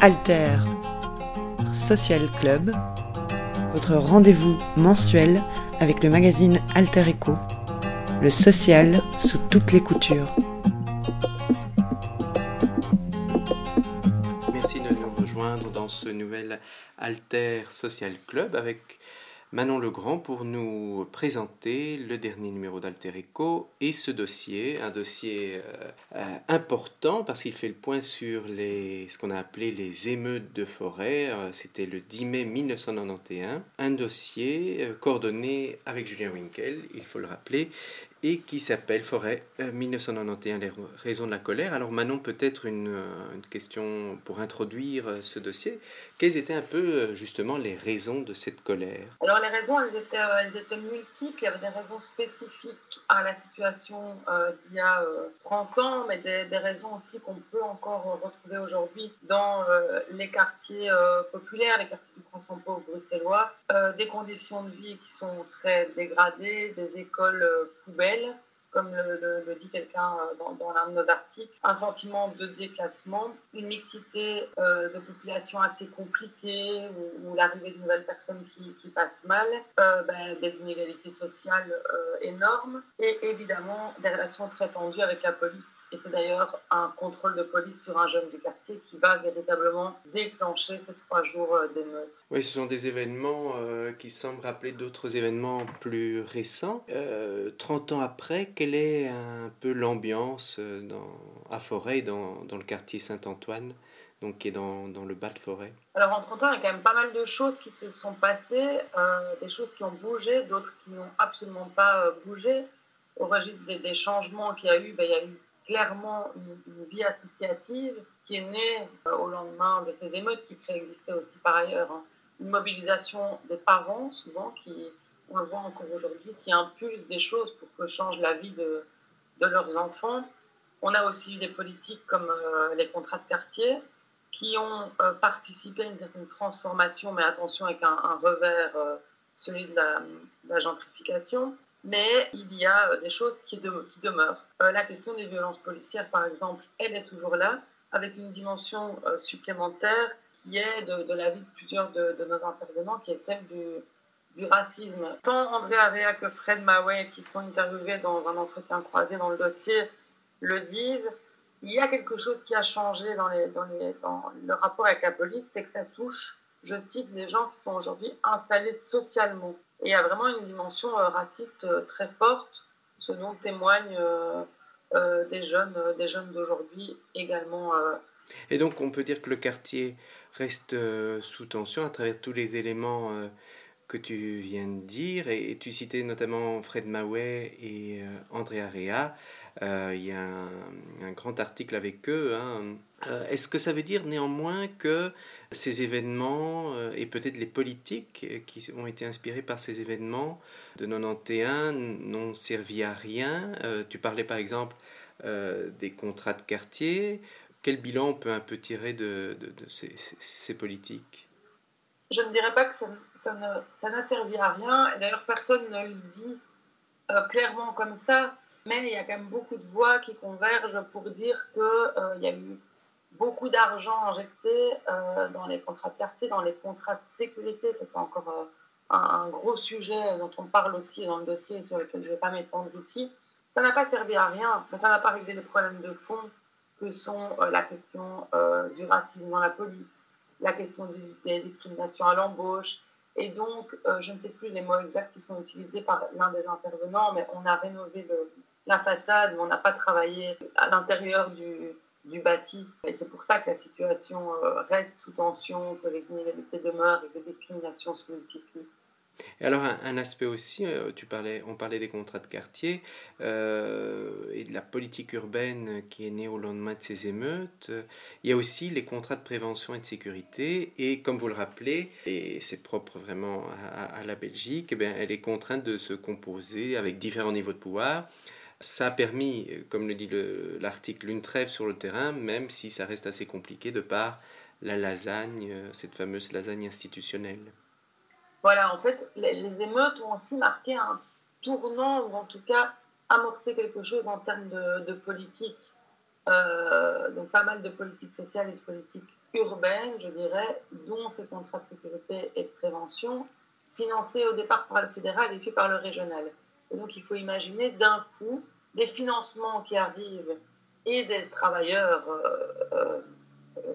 Alter Social Club, votre rendez-vous mensuel avec le magazine Alter Echo, le social sous toutes les coutures. Merci de nous rejoindre dans ce nouvel Alter Social Club avec Manon Legrand pour nous présenter le dernier numéro d'Alter Echo et ce dossier, un dossier euh, euh, important parce qu'il fait le point sur les, ce qu'on a appelé les émeutes de forêt. Euh, c'était le 10 mai 1991, un dossier coordonné avec Julien Winkel, il faut le rappeler, et qui s'appelle Forêt 1991, euh, les raisons de la colère. Alors Manon, peut-être une, euh, question pour introduire euh, ce dossier. Quelles étaient un peu justement les raisons de cette colère? Alors les raisons, elles étaient, elles étaient, multiples. Il y avait des raisons spécifiques à la situation d'il y a 30 ans, mais des, des raisons aussi qu'on peut encore retrouver aujourd'hui dans les quartiers populaires, les quartiers du printemps pauvre bruxellois, des conditions de vie qui sont très dégradées, des écoles poubelles comme le, dit quelqu'un euh, dans, l'un de nos articles, un sentiment de déclassement, une mixité euh, de population assez compliquée, ou, l'arrivée de nouvelles personnes qui, passent mal, euh, ben, des inégalités sociales énormes, et évidemment des relations très tendues avec la police et c'est d'ailleurs un contrôle de police sur un jeune du quartier qui va véritablement déclencher ces trois jours euh, d'émeute. Oui, ce sont des événements euh, qui semblent rappeler d'autres événements plus récents. Euh, 30 ans après, quelle est un peu l'ambiance euh, à Forêt, dans, dans le quartier Saint-Antoine donc qui est dans, dans, le bas de forêt? Alors en 30 ans, il y a quand même pas mal de choses qui se sont passées, des choses qui ont bougé, d'autres qui n'ont absolument pas bougé. Au registre des, changements qu'il y a eu, ben, il y a eu clairement une, vie associative qui est née euh, au lendemain de ces émeutes qui préexistaient aussi par ailleurs. Hein. Une mobilisation des parents, souvent, qui, on le voit encore aujourd'hui, qui impulse des choses pour que change la vie de, de leurs enfants. On a aussi eu des politiques comme euh, les contrats de quartier qui ont euh, participé à une certaine transformation, mais attention avec un, revers, celui de la gentrification mais il y a euh, des choses qui, demeurent. Euh, la question des violences policières, par exemple, elle est toujours là, avec une dimension euh, supplémentaire qui est de, la vie de plusieurs de, nos intervenants, qui est celle du, racisme. Tant André Area que Fred Maway, qui sont interviewés dans un entretien croisé dans le dossier, le disent, il y a quelque chose qui a changé dans, dans le rapport avec la police, c'est que ça touche, je cite, les gens qui sont aujourd'hui installés socialement. Il y a vraiment une dimension euh, raciste euh, très forte, ce dont témoignent euh, des jeunes, des jeunes d'aujourd'hui également. Et donc on peut dire que le quartier reste sous tension à travers tous les éléments que tu viens de dire, et, tu citais notamment Fred Maway et André Area. il y a un, grand article avec eux. Hein. Est-ce que ça veut dire néanmoins que ces événements euh, et peut-être les politiques qui ont été inspirées par ces événements de 91 n'ont servi à rien? Euh, tu parlais par exemple euh, des contrats de quartier. Quel bilan on peut un peu tirer de, ces, politiques? Je ne dirais pas que ça, n'a servi à rien. Et d'ailleurs, personne ne le dit clairement comme ça. Mais il y a quand même beaucoup de voix qui convergent pour dire qu'il y a eu beaucoup d'argent injecté euh, dans les contrats de quartier, dans les contrats de sécurité. Ça, c'est encore euh, un, gros sujet dont on parle aussi dans le dossier sur lequel je ne vais pas m'étendre ici. Ça n'a pas servi à rien, ça n'a pas réglé les problèmes de fond que sont euh, la question du racisme dans la police, la question des discriminations à l'embauche. Et donc, je ne sais plus les mots exacts qui sont utilisés par l'un des intervenants, mais on a rénové la façade, mais on n'a pas travaillé à l'intérieur du, du bâti. Et c'est pour ça que la situation euh, reste sous tension, que les inégalités demeurent et que les discriminations se multiplient. Et alors un, aspect aussi, euh, tu parlais, on parlait des contrats de quartier euh, et de la politique urbaine qui est née au lendemain de ces émeutes. Il y a aussi les contrats de prévention et de sécurité et comme vous le rappelez, et c'est propre vraiment à, la Belgique, eh bien, elle est contrainte de se composer avec différents niveaux de pouvoir. Ça a permis, comme le dit l'article, une trêve sur le terrain, même si ça reste assez compliqué de par la lasagne, euh, cette fameuse lasagne institutionnelle. Voilà, en fait, les, émeutes ont aussi marqué un tournant, ou en tout cas amorcé quelque chose en termes de, politique. Euh, donc pas mal de politique sociale et de politique urbaine, je dirais, dont ces contrats de sécurité et de prévention, financés au départ par le fédéral et puis par le régional. Et donc il faut imaginer d'un coup des financements qui arrivent et des travailleurs euh, euh,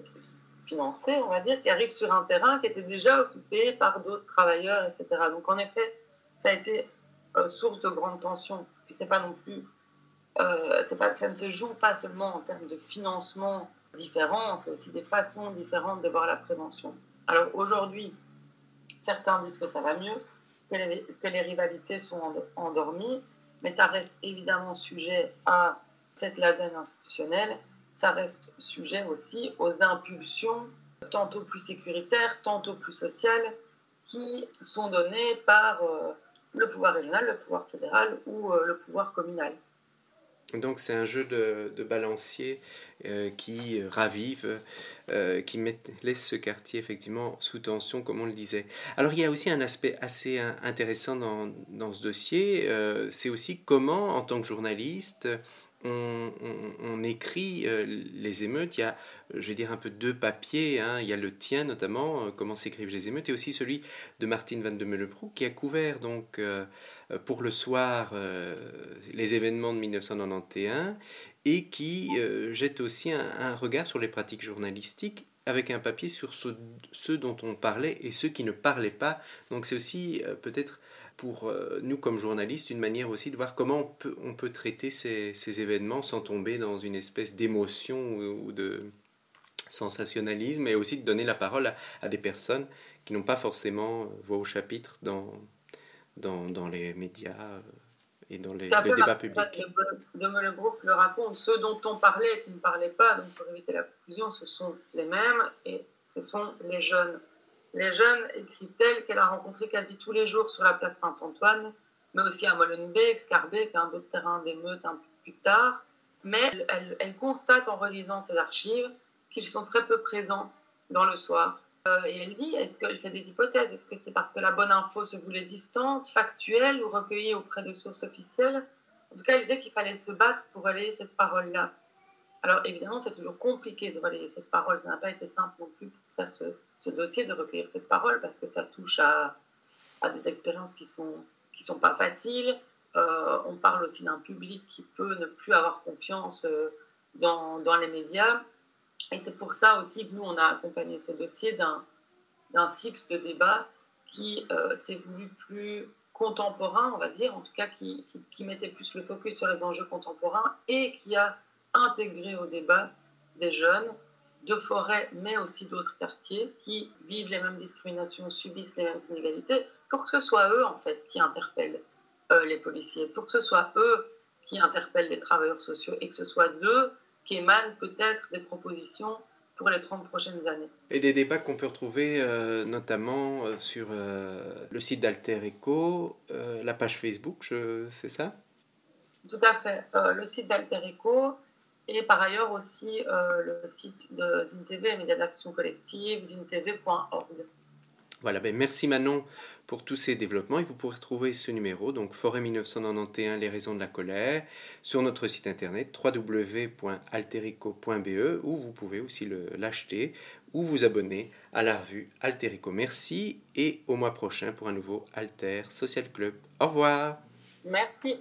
on va dire, qui arrivent sur un terrain qui était déjà occupé par d'autres travailleurs, etc. Donc en effet, ça a été euh, source de grandes tensions. Puis c'est pas non plus, pas, ça ne se joue pas seulement en termes de financement différents, c'est aussi des façons différentes de voir la prévention. Alors aujourd'hui, certains disent que ça va mieux, que les, que les rivalités sont endormies, mais ça reste évidemment sujet à cette lasagne institutionnelle, ça reste sujet aussi aux impulsions tantôt plus sécuritaires, tantôt plus sociales, qui sont données par euh, le pouvoir régional, le pouvoir fédéral ou euh, le pouvoir communal. Donc c'est un jeu de, balancier euh, qui ravive, qui met, laisse ce quartier effectivement sous tension, comme on le disait. Alors il y a aussi un aspect assez intéressant dans ce dossier, c'est aussi comment, en tant que journaliste, on, écrit euh, les émeutes. Il y a, je vais dire, un peu deux papiers. Hein. Il y a le tien notamment, euh, comment s'écrivent les émeutes, et aussi celui de Martine Van de Meuleproux, qui a couvert donc euh, pour le soir les événements de 1991 et qui jette aussi un, regard sur les pratiques journalistiques avec un papier sur ceux dont on parlait et ceux qui ne parlaient pas. Donc c'est aussi peut-être pour euh, nous comme journalistes une manière aussi de voir comment on peut, on peut traiter ces, ces, événements sans tomber dans une espèce d'émotion ou, de sensationnalisme et aussi de donner la parole à, des personnes qui n'ont pas forcément voix au chapitre dans, dans, dans les médias euh, et dans les, le débat public. De, me le groupe le raconte, ceux dont on parlait et qui ne parlaient pas, donc pour éviter la confusion, ce sont les mêmes et ce sont les jeunes les jeunes, écrit-elle, qu'elle a rencontrés quasi tous les jours sur la place Saint-Antoine, mais aussi à Molenbeek, Scarbeck, un autre terrain d'émeute un peu plus tard. Mais elle, constate en relisant ces archives qu'ils sont très peu présents dans le soir. Euh, et elle dit, est-ce qu'elle fait des hypothèses? Est-ce que c'est parce que la bonne info se voulait distante, factuelle ou recueillie auprès de sources officielles? En tout cas, elle disait qu'il fallait se battre pour relayer cette parole-là. Alors évidemment, c'est toujours compliqué de relayer cette parole. Ça n'a pas été simple non plus pour faire ce, dossier, de recueillir cette parole, parce que ça touche à, des expériences qui ne sont, qui sont pas faciles. Euh, on parle aussi d'un public qui peut ne plus avoir confiance euh, dans, dans, les médias. Et c'est pour ça aussi que nous, on a accompagné ce dossier d'un cycle de débat qui euh, s'est voulu plus contemporain, on va dire, en tout cas qui, qui, mettait plus le focus sur les enjeux contemporains et qui a intégré au débat des jeunes de forêts, mais aussi d'autres quartiers qui vivent les mêmes discriminations, subissent les mêmes inégalités, pour que ce soit eux, en fait, qui interpellent euh, les policiers, pour que ce soit eux qui interpellent les travailleurs sociaux et que ce soit d'eux qui émanent peut-être des propositions pour les 30 prochaines années. Et des débats qu'on peut retrouver euh, notamment euh, sur le site d'Alter Eco, la page Facebook, c'est ça? Tout à fait. le site d'Alter Eco, et par ailleurs aussi euh, le site de ZinTV, Médias d'Action Collective, zintv.org. Voilà, ben merci Manon pour tous ces développements et vous pourrez retrouver ce numéro, donc Forêt 1991, les raisons de la colère, sur notre site internet www.alterico.be où vous pouvez aussi l'acheter ou vous abonner à la revue Alterico. Merci et au mois prochain pour un nouveau Alter Social Club. Au revoir. Merci.